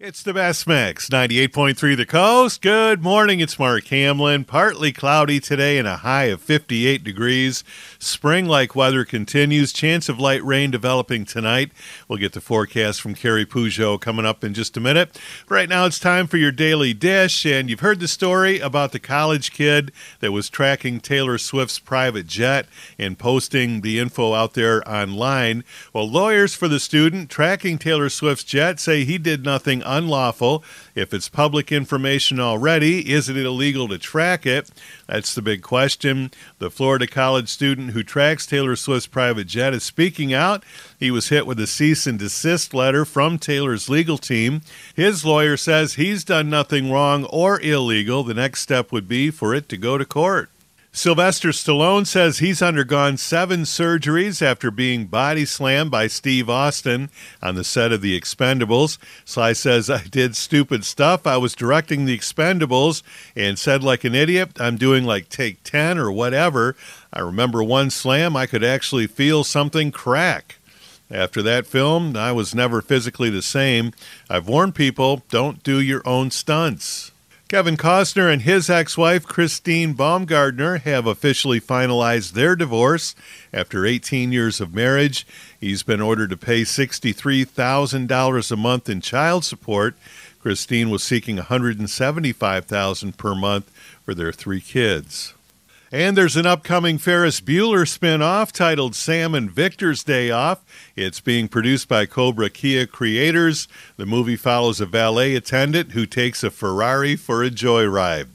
It's the best mix, 98.3 The Coast. Good morning. It's Mark Hamlin. Partly cloudy today and a high of 58 degrees. Spring like weather continues. Chance of light rain developing tonight. We'll get the forecast from Carrie Peugeot coming up in just a minute. Right now, it's time for your daily dish. And you've heard the story about the college kid that was tracking Taylor Swift's private jet and posting the info out there online. Well, lawyers for the student tracking Taylor Swift's jet say he did nothing unlawful. If it's public information already, is it illegal to track it? That's the big question. The Florida college student who tracks Taylor Swift's private jet is speaking out. He was hit with a cease and desist letter from Taylor's legal team. His lawyer says he's done nothing wrong or illegal. The next step would be for it to go to court. Sylvester Stallone says he's undergone seven surgeries after being body slammed by Steve Austin on the set of The Expendables. Sly says, I did stupid stuff. I was directing The Expendables and said, like an idiot, I'm doing like take 10 or whatever. I remember one slam, I could actually feel something crack. After that film, I was never physically the same. I've warned people don't do your own stunts. Kevin Costner and his ex wife, Christine Baumgartner, have officially finalized their divorce after 18 years of marriage. He's been ordered to pay $63,000 a month in child support. Christine was seeking $175,000 per month for their three kids. And there's an upcoming Ferris Bueller spinoff titled Sam and Victor's Day Off. It's being produced by Cobra Kai Creators. The movie follows a valet attendant who takes a Ferrari for a joyride.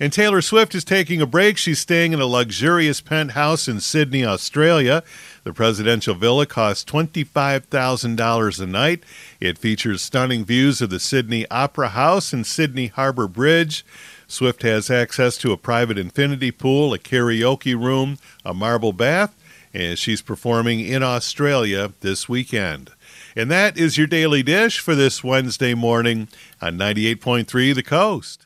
And Taylor Swift is taking a break. She's staying in a luxurious penthouse in Sydney, Australia. The presidential villa costs $25,000 a night. It features stunning views of the Sydney Opera House and Sydney Harbour Bridge. Swift has access to a private infinity pool, a karaoke room, a marble bath, and she's performing in Australia this weekend. And that is your daily dish for this Wednesday morning on 98.3 The Coast.